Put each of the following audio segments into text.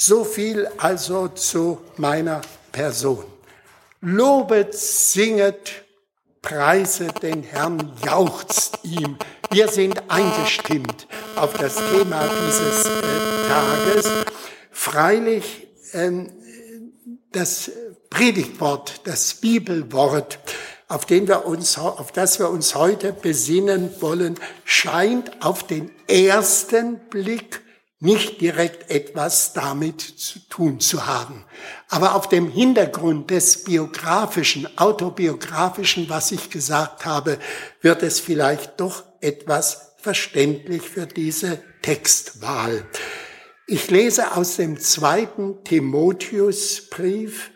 So viel also zu meiner Person. Lobet, singet, preiset den Herrn, jauchzt ihm. Wir sind eingestimmt auf das Thema dieses äh, Tages. Freilich ähm, das Predigtwort, das Bibelwort, auf, den wir uns, auf das wir uns heute besinnen wollen, scheint auf den ersten Blick nicht direkt etwas damit zu tun zu haben. Aber auf dem Hintergrund des biografischen, autobiografischen, was ich gesagt habe, wird es vielleicht doch etwas verständlich für diese Textwahl. Ich lese aus dem zweiten Timotheusbrief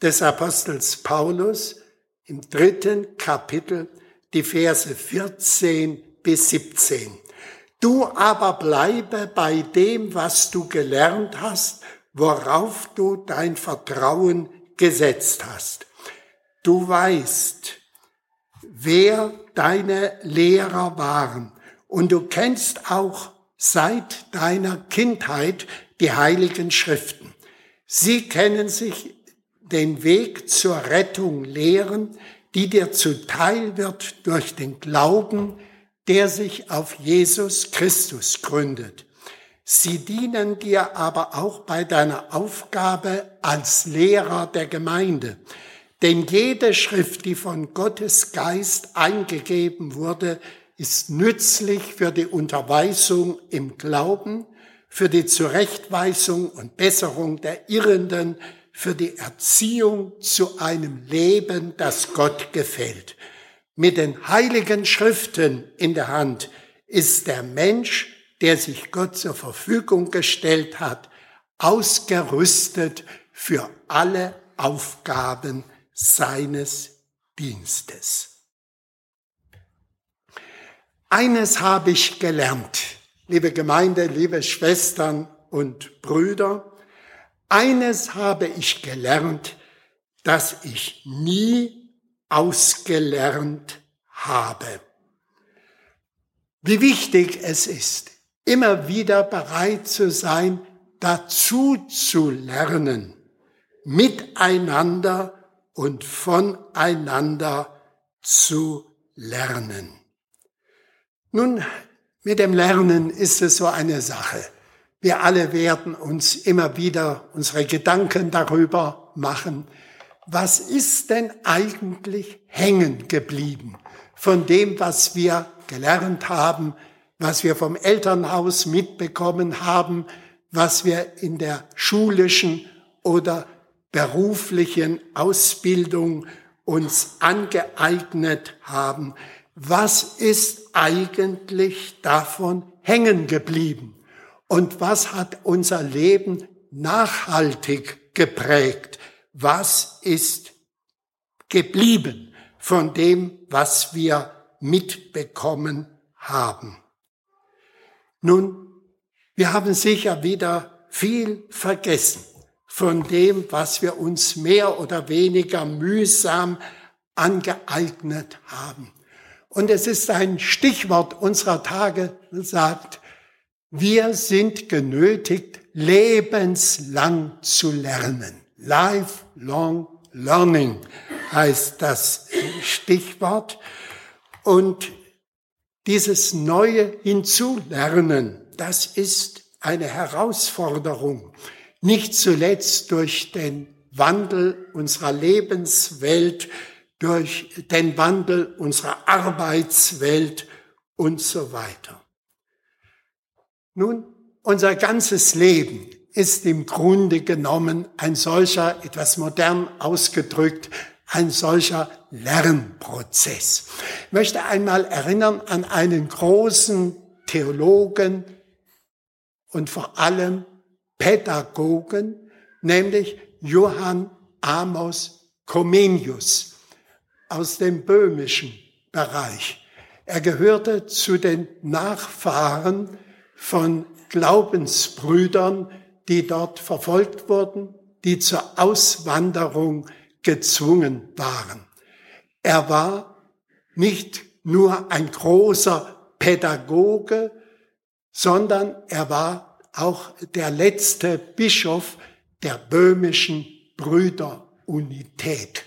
des Apostels Paulus im dritten Kapitel die Verse 14 bis 17. Du aber bleibe bei dem, was du gelernt hast, worauf du dein Vertrauen gesetzt hast. Du weißt, wer deine Lehrer waren und du kennst auch seit deiner Kindheit die heiligen Schriften. Sie kennen sich den Weg zur Rettung lehren, die dir zuteil wird durch den Glauben, der sich auf Jesus Christus gründet. Sie dienen dir aber auch bei deiner Aufgabe als Lehrer der Gemeinde. Denn jede Schrift, die von Gottes Geist eingegeben wurde, ist nützlich für die Unterweisung im Glauben, für die Zurechtweisung und Besserung der Irrenden, für die Erziehung zu einem Leben, das Gott gefällt. Mit den heiligen Schriften in der Hand ist der Mensch, der sich Gott zur Verfügung gestellt hat, ausgerüstet für alle Aufgaben seines Dienstes. Eines habe ich gelernt, liebe Gemeinde, liebe Schwestern und Brüder, eines habe ich gelernt, dass ich nie ausgelernt habe. Wie wichtig es ist, immer wieder bereit zu sein, dazu zu lernen, miteinander und voneinander zu lernen. Nun, mit dem Lernen ist es so eine Sache. Wir alle werden uns immer wieder unsere Gedanken darüber machen, was ist denn eigentlich hängen geblieben von dem, was wir gelernt haben, was wir vom Elternhaus mitbekommen haben, was wir in der schulischen oder beruflichen Ausbildung uns angeeignet haben. Was ist eigentlich davon hängen geblieben? Und was hat unser Leben nachhaltig geprägt? Was ist geblieben von dem, was wir mitbekommen haben. Nun, wir haben sicher wieder viel vergessen von dem, was wir uns mehr oder weniger mühsam angeeignet haben. Und es ist ein Stichwort unserer Tage, sagt, wir sind genötigt, lebenslang zu lernen. Lifelong Learning heißt das Stichwort. Und dieses neue Hinzulernen, das ist eine Herausforderung, nicht zuletzt durch den Wandel unserer Lebenswelt, durch den Wandel unserer Arbeitswelt und so weiter. Nun, unser ganzes Leben ist im Grunde genommen ein solcher, etwas modern ausgedrückt, ein solcher Lernprozess. Ich möchte einmal erinnern an einen großen Theologen und vor allem Pädagogen, nämlich Johann Amos Comenius aus dem böhmischen Bereich. Er gehörte zu den Nachfahren von Glaubensbrüdern, die dort verfolgt wurden, die zur Auswanderung gezwungen waren. Er war nicht nur ein großer Pädagoge, sondern er war auch der letzte Bischof der böhmischen Brüderunität.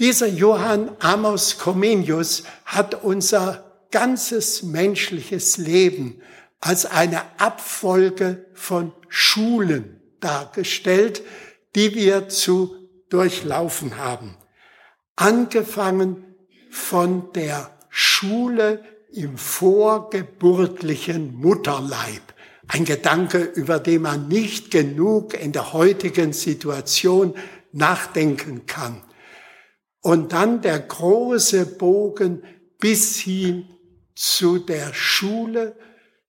Dieser Johann Amos Comenius hat unser ganzes menschliches Leben als eine Abfolge von Schulen dargestellt, die wir zu durchlaufen haben. Angefangen von der Schule im vorgeburtlichen Mutterleib. Ein Gedanke, über den man nicht genug in der heutigen Situation nachdenken kann. Und dann der große Bogen bis hin zu der Schule,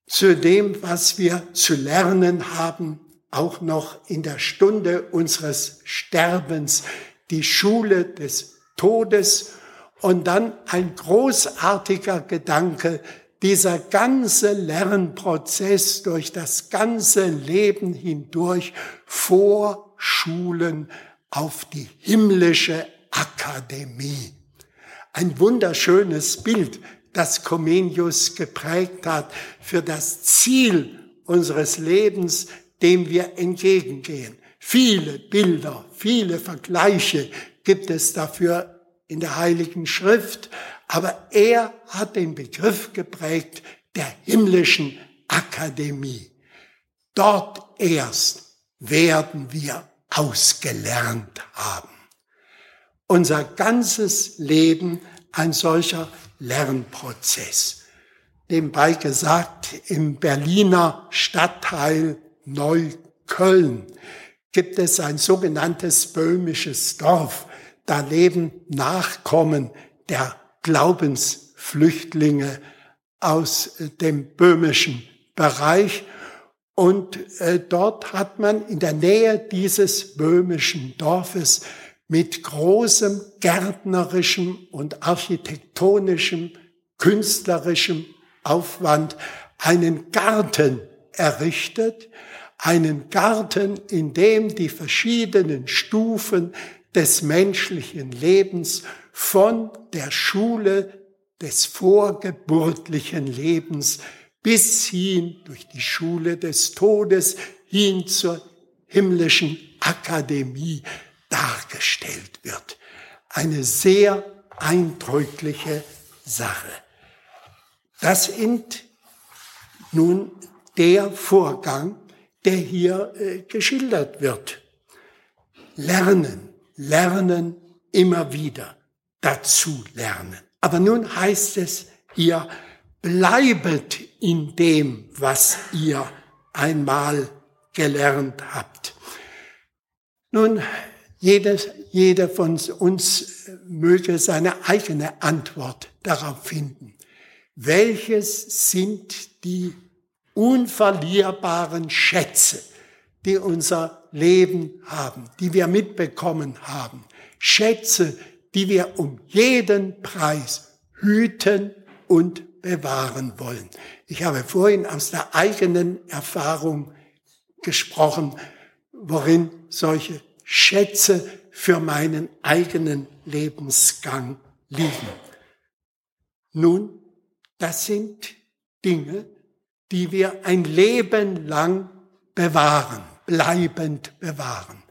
zu dem, was wir zu lernen haben, auch noch in der Stunde unseres Sterbens, die Schule des Todes und dann ein großartiger Gedanke, dieser ganze Lernprozess durch das ganze Leben hindurch vor Schulen auf die himmlische Akademie. Ein wunderschönes Bild, das Comenius geprägt hat für das Ziel unseres Lebens, dem wir entgegengehen. Viele Bilder, viele Vergleiche gibt es dafür in der Heiligen Schrift, aber er hat den Begriff geprägt der himmlischen Akademie. Dort erst werden wir ausgelernt haben. Unser ganzes Leben ein solcher Lernprozess. Nebenbei gesagt, im Berliner Stadtteil Neukölln gibt es ein sogenanntes böhmisches Dorf. Da leben Nachkommen der Glaubensflüchtlinge aus dem böhmischen Bereich. Und äh, dort hat man in der Nähe dieses böhmischen Dorfes mit großem gärtnerischem und architektonischem, künstlerischem Aufwand einen Garten errichtet, einen Garten, in dem die verschiedenen Stufen des menschlichen Lebens von der Schule des vorgeburtlichen Lebens bis hin durch die Schule des Todes hin zur himmlischen Akademie dargestellt wird. Eine sehr eindrückliche Sache. Das ist nun der Vorgang, der hier äh, geschildert wird. Lernen, lernen immer wieder, dazu lernen. Aber nun heißt es, ihr bleibet in dem, was ihr einmal gelernt habt. Nun, jedes, jeder von uns möge seine eigene Antwort darauf finden. Welches sind die unverlierbaren Schätze, die unser Leben haben, die wir mitbekommen haben. Schätze, die wir um jeden Preis hüten und bewahren wollen. Ich habe vorhin aus der eigenen Erfahrung gesprochen, worin solche Schätze für meinen eigenen Lebensgang liegen. Nun, das sind Dinge, die wir ein Leben lang bewahren, bleibend bewahren.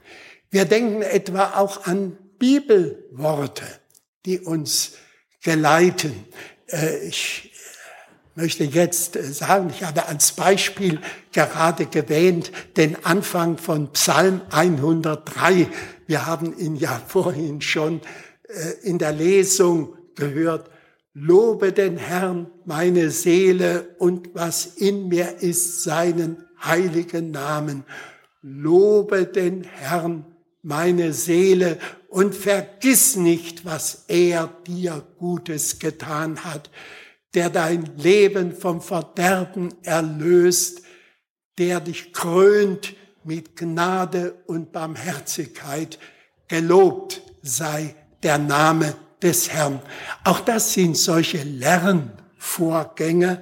Wir denken etwa auch an Bibelworte, die uns geleiten. Äh, ich möchte jetzt sagen, ich habe als Beispiel gerade gewähnt den Anfang von Psalm 103. Wir haben ihn ja vorhin schon äh, in der Lesung gehört. Lobe den Herrn, meine Seele und was in mir ist, seinen heiligen Namen. Lobe den Herrn, meine Seele, und vergiss nicht, was er dir Gutes getan hat, der dein Leben vom Verderben erlöst, der dich krönt mit Gnade und Barmherzigkeit. Gelobt sei der Name des Herrn. Auch das sind solche Lernvorgänge,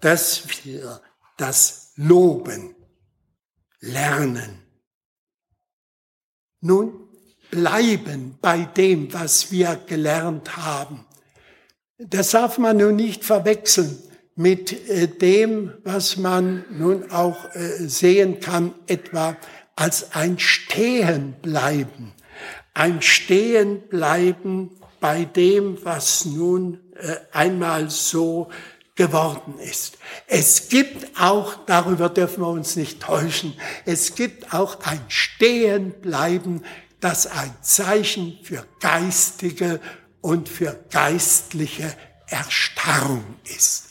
dass wir das Loben lernen. Nun bleiben bei dem, was wir gelernt haben. Das darf man nun nicht verwechseln mit äh, dem, was man nun auch äh, sehen kann, etwa als ein Stehenbleiben. Ein Stehenbleiben bei dem, was nun äh, einmal so geworden ist. Es gibt auch, darüber dürfen wir uns nicht täuschen, es gibt auch ein Stehenbleiben, das ein Zeichen für geistige und für geistliche Erstarrung ist.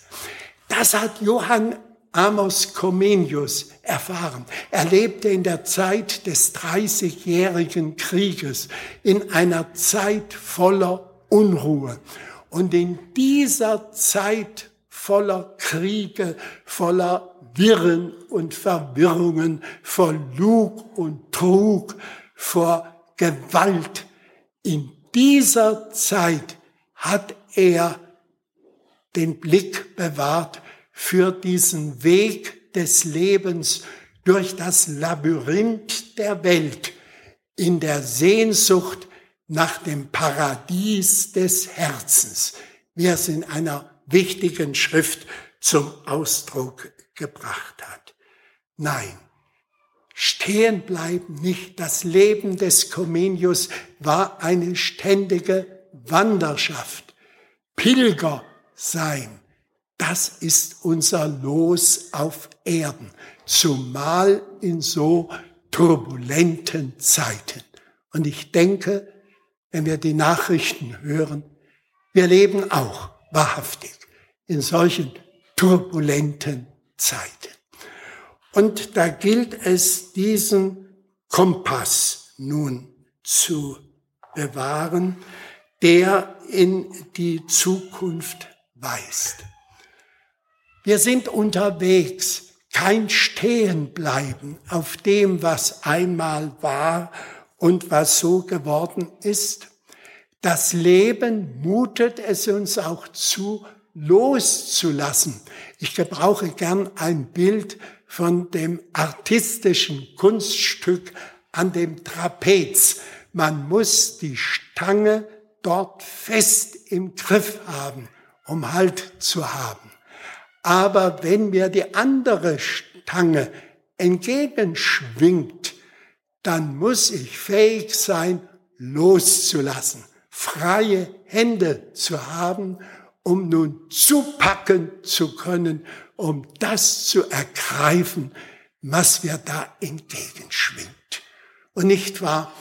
Das hat Johann Amos Comenius erfahren. Er lebte in der Zeit des Dreißigjährigen Krieges, in einer Zeit voller Unruhe. Und in dieser Zeit voller Kriege, voller Wirren und Verwirrungen, vor Lug und Trug, vor Gewalt. In dieser Zeit hat er den Blick bewahrt für diesen Weg des Lebens durch das Labyrinth der Welt in der Sehnsucht nach dem Paradies des Herzens, wie er es in einer wichtigen Schrift zum Ausdruck gebracht hat. Nein, stehen bleiben nicht. Das Leben des Comenius war eine ständige Wanderschaft, Pilger sein. Das ist unser Los auf Erden, zumal in so turbulenten Zeiten. Und ich denke, wenn wir die Nachrichten hören, wir leben auch wahrhaftig in solchen turbulenten Zeiten. Und da gilt es, diesen Kompass nun zu bewahren, der in die Zukunft weist. Wir sind unterwegs, kein Stehenbleiben auf dem, was einmal war und was so geworden ist. Das Leben mutet es uns auch zu, loszulassen. Ich gebrauche gern ein Bild von dem artistischen Kunststück an dem Trapez. Man muss die Stange dort fest im Griff haben, um Halt zu haben. Aber wenn mir die andere Stange entgegenschwingt, dann muss ich fähig sein, loszulassen, freie Hände zu haben, um nun zupacken zu können, um das zu ergreifen, was mir da entgegenschwingt. Und nicht wahr?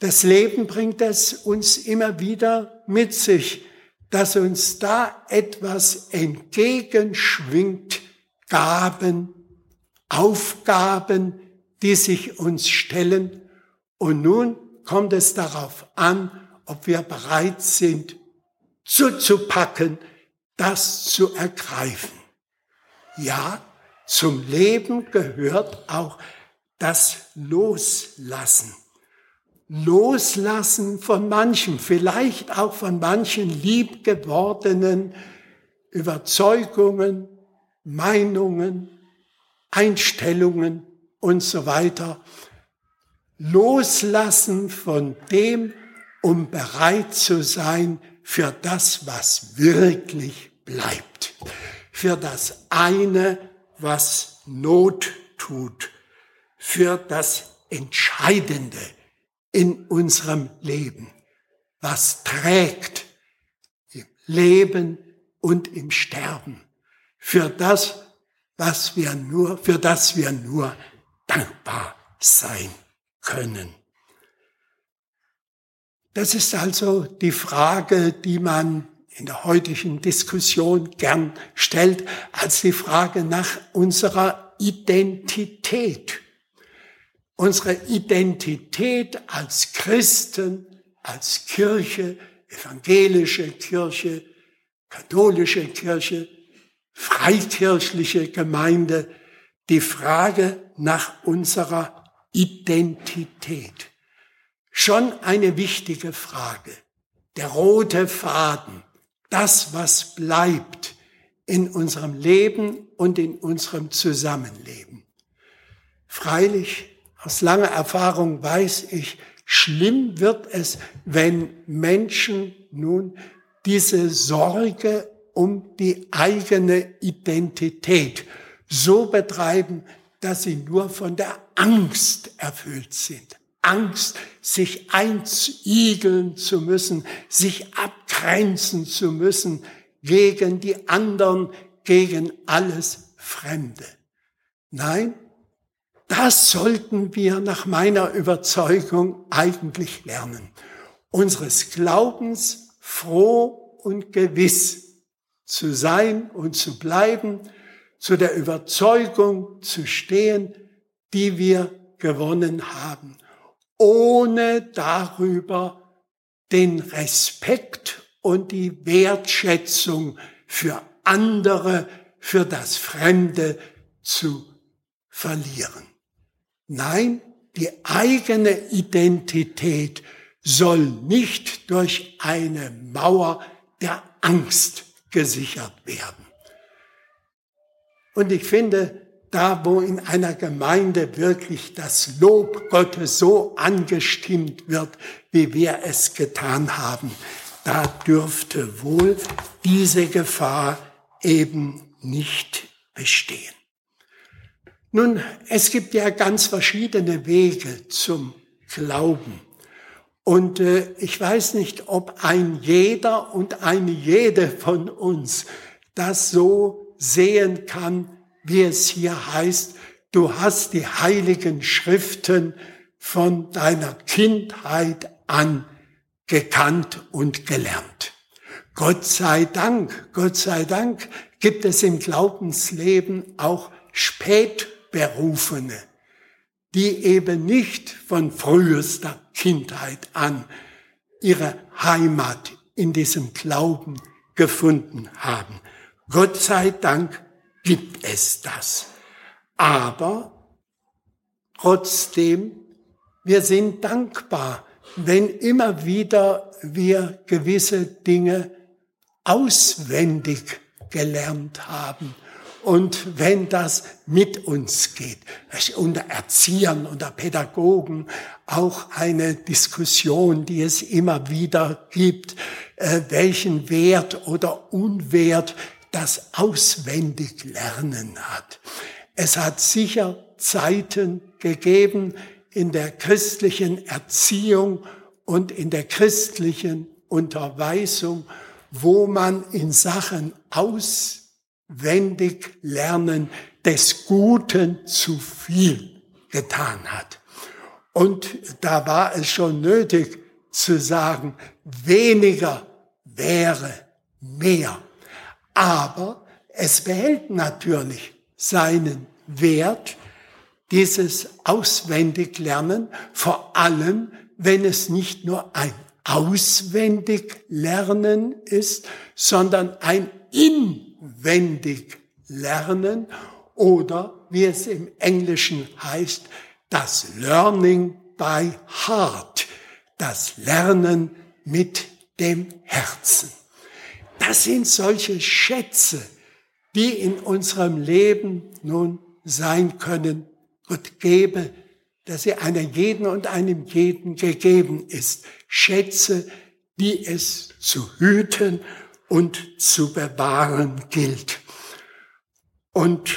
Das Leben bringt es uns immer wieder mit sich, dass uns da etwas entgegenschwingt, Gaben, Aufgaben, die sich uns stellen. Und nun kommt es darauf an, ob wir bereit sind, zuzupacken, das zu ergreifen. Ja, zum Leben gehört auch das Loslassen. Loslassen von manchen, vielleicht auch von manchen liebgewordenen Überzeugungen, Meinungen, Einstellungen und so weiter. Loslassen von dem, um bereit zu sein für das, was wirklich bleibt. Für das eine, was Not tut. Für das Entscheidende, in unserem Leben, was trägt im Leben und im Sterben, für das, was wir nur, für das wir nur dankbar sein können. Das ist also die Frage, die man in der heutigen Diskussion gern stellt, als die Frage nach unserer Identität unsere Identität als Christen, als Kirche, evangelische Kirche, katholische Kirche, freikirchliche Gemeinde, die Frage nach unserer Identität. Schon eine wichtige Frage. Der rote Faden, das, was bleibt in unserem Leben und in unserem Zusammenleben. Freilich aus langer Erfahrung weiß ich, schlimm wird es, wenn Menschen nun diese Sorge um die eigene Identität so betreiben, dass sie nur von der Angst erfüllt sind. Angst, sich einzigeln zu müssen, sich abgrenzen zu müssen gegen die anderen, gegen alles Fremde. Nein, das sollten wir nach meiner Überzeugung eigentlich lernen. Unseres Glaubens froh und gewiss zu sein und zu bleiben, zu der Überzeugung zu stehen, die wir gewonnen haben, ohne darüber den Respekt und die Wertschätzung für andere, für das Fremde zu verlieren. Nein, die eigene Identität soll nicht durch eine Mauer der Angst gesichert werden. Und ich finde, da wo in einer Gemeinde wirklich das Lob Gottes so angestimmt wird, wie wir es getan haben, da dürfte wohl diese Gefahr eben nicht bestehen. Nun, es gibt ja ganz verschiedene Wege zum Glauben. Und äh, ich weiß nicht, ob ein jeder und eine jede von uns das so sehen kann, wie es hier heißt, du hast die heiligen Schriften von deiner Kindheit an gekannt und gelernt. Gott sei Dank, Gott sei Dank gibt es im Glaubensleben auch spät Berufene, die eben nicht von frühester Kindheit an ihre Heimat in diesem Glauben gefunden haben. Gott sei Dank gibt es das. Aber trotzdem, wir sind dankbar, wenn immer wieder wir gewisse Dinge auswendig gelernt haben und wenn das mit uns geht, unter Erziehern, unter Pädagogen auch eine Diskussion, die es immer wieder gibt, äh, welchen Wert oder Unwert das auswendig Lernen hat. Es hat sicher Zeiten gegeben in der christlichen Erziehung und in der christlichen Unterweisung, wo man in Sachen aus wendig lernen des Guten zu viel getan hat. Und da war es schon nötig zu sagen, weniger wäre mehr. Aber es behält natürlich seinen Wert, dieses Auswendiglernen, vor allem wenn es nicht nur ein Auswendiglernen ist, sondern ein In wendig lernen oder wie es im Englischen heißt, das Learning by Heart, das Lernen mit dem Herzen. Das sind solche Schätze, die in unserem Leben nun sein können. Gott gebe, dass sie einer jeden und einem jeden gegeben ist. Schätze, die es zu hüten und zu bewahren gilt. Und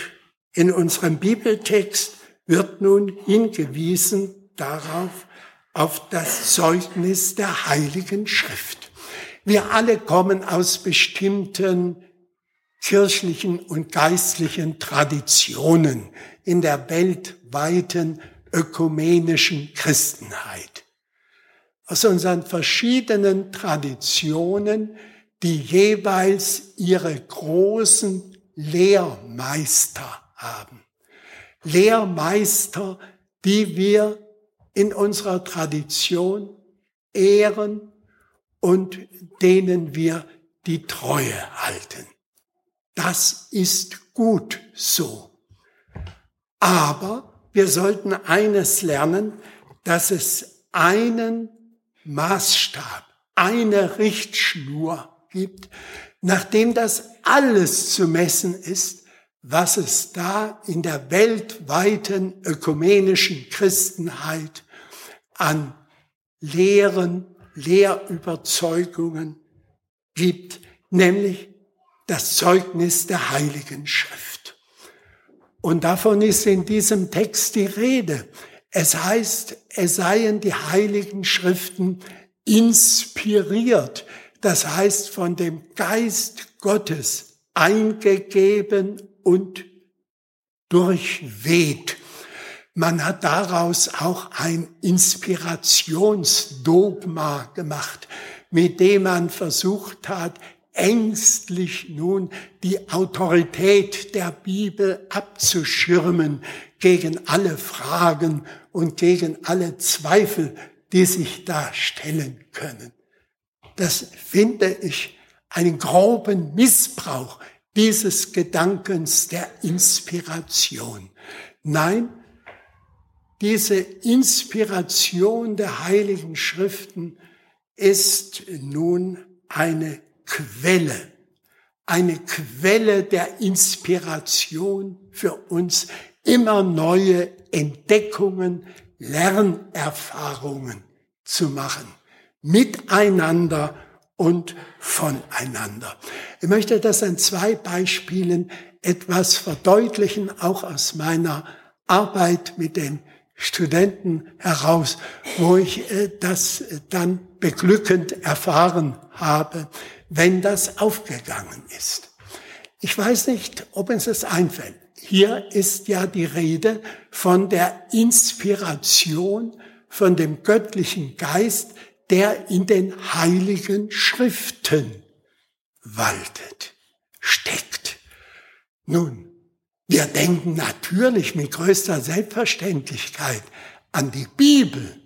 in unserem Bibeltext wird nun hingewiesen darauf, auf das Zeugnis der Heiligen Schrift. Wir alle kommen aus bestimmten kirchlichen und geistlichen Traditionen in der weltweiten ökumenischen Christenheit. Aus unseren verschiedenen Traditionen die jeweils ihre großen Lehrmeister haben. Lehrmeister, die wir in unserer Tradition ehren und denen wir die Treue halten. Das ist gut so. Aber wir sollten eines lernen, dass es einen Maßstab, eine Richtschnur gibt, nachdem das alles zu messen ist, was es da in der weltweiten ökumenischen Christenheit an Lehren, Lehrüberzeugungen gibt, nämlich das Zeugnis der Heiligen Schrift. Und davon ist in diesem Text die Rede. Es heißt, es seien die Heiligen Schriften inspiriert, das heißt von dem Geist Gottes eingegeben und durchweht. Man hat daraus auch ein Inspirationsdogma gemacht, mit dem man versucht hat, ängstlich nun die Autorität der Bibel abzuschirmen gegen alle Fragen und gegen alle Zweifel, die sich da stellen können. Das finde ich einen groben Missbrauch dieses Gedankens der Inspiration. Nein, diese Inspiration der heiligen Schriften ist nun eine Quelle, eine Quelle der Inspiration für uns, immer neue Entdeckungen, Lernerfahrungen zu machen, miteinander und voneinander. Ich möchte das an zwei Beispielen etwas verdeutlichen, auch aus meiner Arbeit mit den Studenten heraus, wo ich äh, das dann beglückend erfahren habe, wenn das aufgegangen ist. Ich weiß nicht, ob uns das einfällt. Hier ist ja die Rede von der Inspiration, von dem göttlichen Geist, der in den heiligen Schriften waltet, steckt. Nun, wir denken natürlich mit größter Selbstverständlichkeit an die Bibel,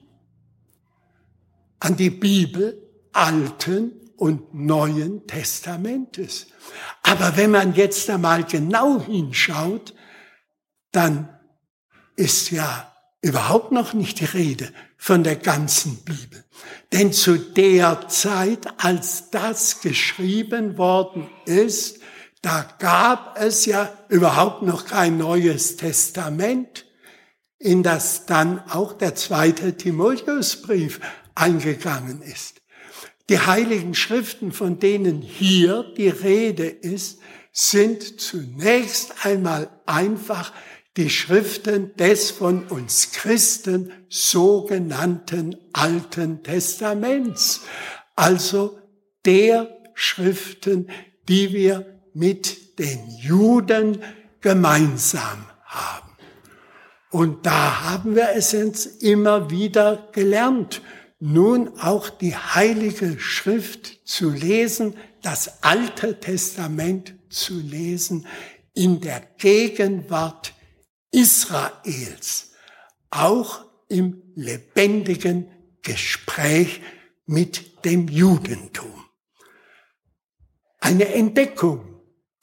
an die Bibel Alten und Neuen Testamentes. Aber wenn man jetzt einmal genau hinschaut, dann ist ja überhaupt noch nicht die Rede von der ganzen Bibel. Denn zu der Zeit, als das geschrieben worden ist, da gab es ja überhaupt noch kein neues Testament, in das dann auch der zweite Timotheusbrief eingegangen ist. Die heiligen Schriften, von denen hier die Rede ist, sind zunächst einmal einfach die Schriften des von uns Christen sogenannten Alten Testaments, also der Schriften, die wir mit den Juden gemeinsam haben. Und da haben wir es jetzt immer wieder gelernt, nun auch die Heilige Schrift zu lesen, das Alte Testament zu lesen in der Gegenwart Israels, auch im lebendigen Gespräch mit dem Judentum. Eine Entdeckung,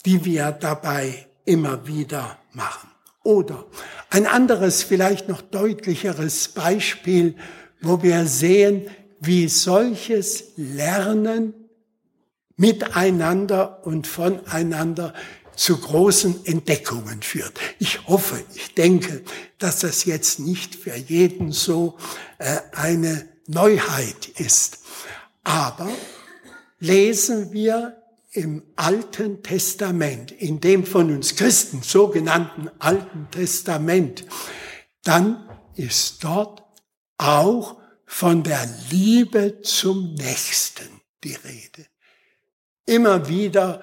die wir dabei immer wieder machen. Oder ein anderes, vielleicht noch deutlicheres Beispiel, wo wir sehen, wie solches Lernen miteinander und voneinander zu großen Entdeckungen führt. Ich hoffe, ich denke, dass das jetzt nicht für jeden so äh, eine Neuheit ist. Aber lesen wir im Alten Testament, in dem von uns Christen sogenannten Alten Testament, dann ist dort auch von der Liebe zum Nächsten die Rede. Immer wieder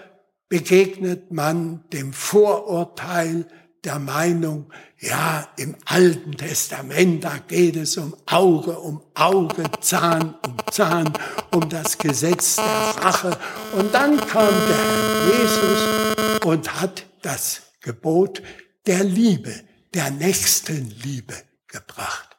begegnet man dem Vorurteil der Meinung, ja, im Alten Testament, da geht es um Auge um Auge, Zahn um Zahn, um das Gesetz der Rache. Und dann kam der Herr Jesus und hat das Gebot der Liebe, der Nächstenliebe gebracht.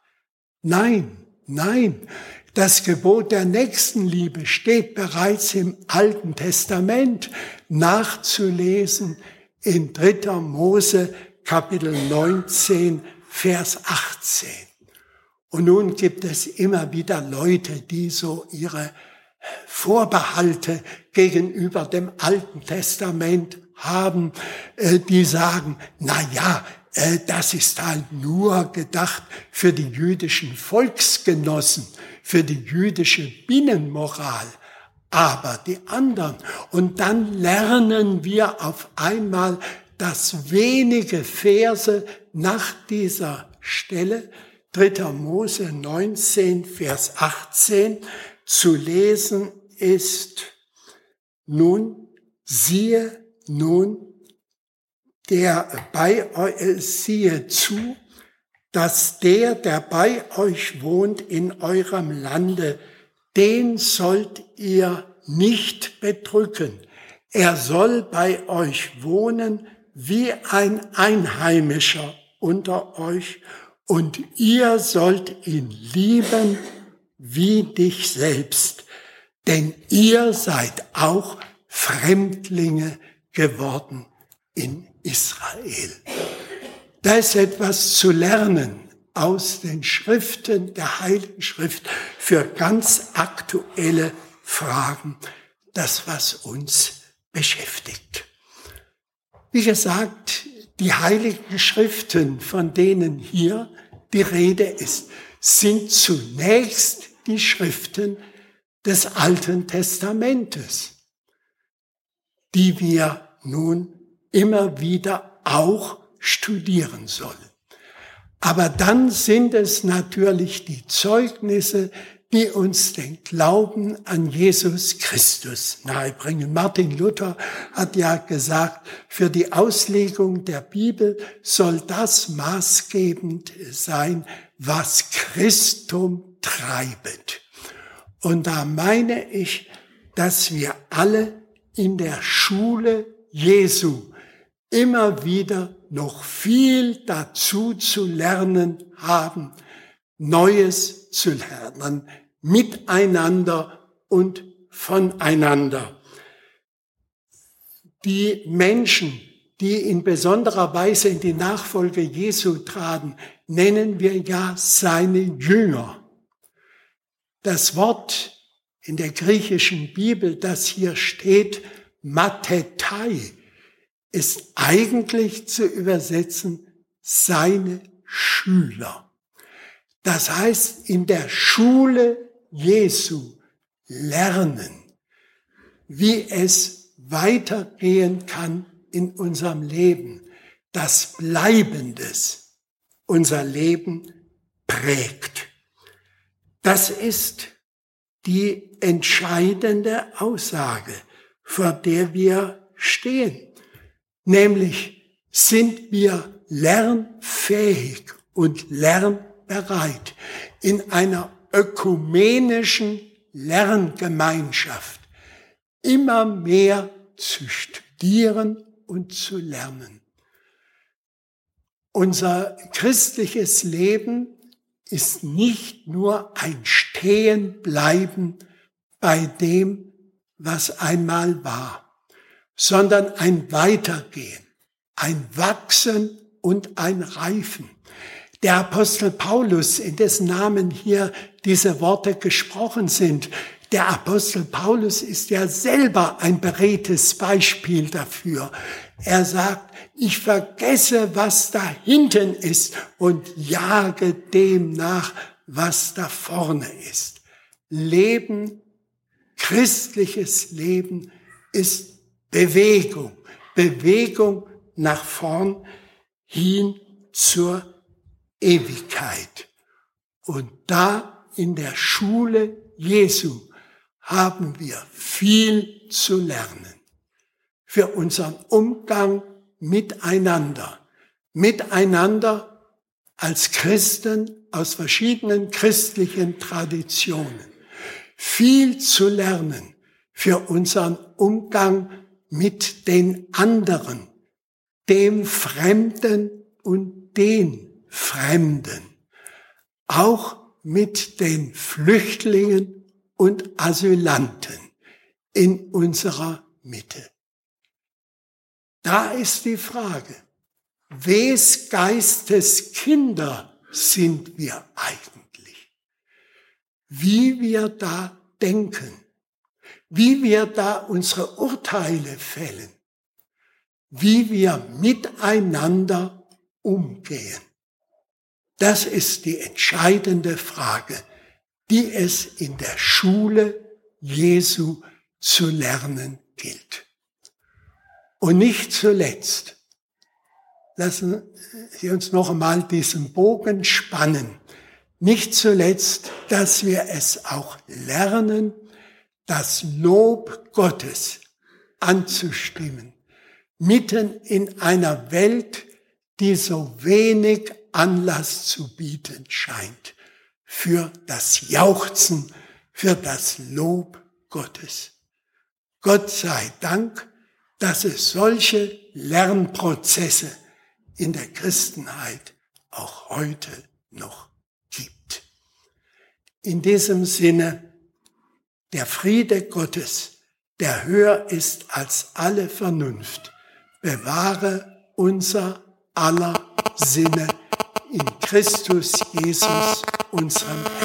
Nein, nein, das Gebot der Nächstenliebe steht bereits im Alten Testament nachzulesen in 3. Mose Kapitel 19, Vers 18. Und nun gibt es immer wieder Leute, die so ihre Vorbehalte gegenüber dem Alten Testament haben, äh, die sagen, na ja, äh, das ist halt nur gedacht für die jüdischen Volksgenossen, für die jüdische Binnenmoral. aber die anderen. Und dann lernen wir auf einmal, dass wenige Verse nach dieser Stelle, 3. Mose 19, Vers 18, zu lesen ist, nun, siehe, nun, der bei euch, äh, siehe zu, dass der, der bei euch wohnt in eurem Lande, den sollt ihr nicht bedrücken. Er soll bei euch wohnen wie ein Einheimischer unter euch und ihr sollt ihn lieben wie dich selbst, denn ihr seid auch Fremdlinge geworden in Israel. Da ist etwas zu lernen aus den Schriften der Heiligen Schrift für ganz aktuelle Fragen, das was uns beschäftigt. Wie gesagt, die Heiligen Schriften, von denen hier die Rede ist, sind zunächst die Schriften des Alten Testamentes, die wir nun immer wieder auch studieren sollen. Aber dann sind es natürlich die Zeugnisse, die uns den Glauben an Jesus Christus nahebringen. Martin Luther hat ja gesagt, für die Auslegung der Bibel soll das maßgebend sein, was Christum treibet. Und da meine ich, dass wir alle in der Schule Jesu immer wieder noch viel dazu zu lernen haben, Neues zu lernen, miteinander und voneinander. Die Menschen, die in besonderer Weise in die Nachfolge Jesu traten, nennen wir ja seine Jünger. Das Wort in der griechischen Bibel, das hier steht, Mathetai, ist eigentlich zu übersetzen seine Schüler. Das heißt, in der Schule Jesu lernen, wie es weitergehen kann in unserem Leben, das Bleibendes unser Leben prägt. Das ist die entscheidende Aussage, vor der wir stehen. Nämlich sind wir lernfähig und lernbereit in einer ökumenischen Lerngemeinschaft immer mehr zu studieren und zu lernen. Unser christliches Leben ist nicht nur ein Stehenbleiben bei dem, was einmal war sondern ein Weitergehen, ein Wachsen und ein Reifen. Der Apostel Paulus, in dessen Namen hier diese Worte gesprochen sind, der Apostel Paulus ist ja selber ein beredtes Beispiel dafür. Er sagt, ich vergesse, was da hinten ist und jage dem nach, was da vorne ist. Leben, christliches Leben ist Bewegung, Bewegung nach vorn hin zur Ewigkeit. Und da in der Schule Jesu haben wir viel zu lernen für unseren Umgang miteinander, miteinander als Christen aus verschiedenen christlichen Traditionen. Viel zu lernen für unseren Umgang mit den anderen, dem Fremden und den Fremden, auch mit den Flüchtlingen und Asylanten in unserer Mitte. Da ist die Frage, wes Geistes Kinder sind wir eigentlich? Wie wir da denken wie wir da unsere Urteile fällen, wie wir miteinander umgehen. Das ist die entscheidende Frage, die es in der Schule Jesu zu lernen gilt. Und nicht zuletzt, lassen Sie uns noch einmal diesen Bogen spannen. Nicht zuletzt, dass wir es auch lernen, das Lob Gottes anzustimmen, mitten in einer Welt, die so wenig Anlass zu bieten scheint für das Jauchzen, für das Lob Gottes. Gott sei Dank, dass es solche Lernprozesse in der Christenheit auch heute noch gibt. In diesem Sinne, der Friede Gottes, der höher ist als alle Vernunft, bewahre unser aller Sinne in Christus Jesus, unserem Herrn.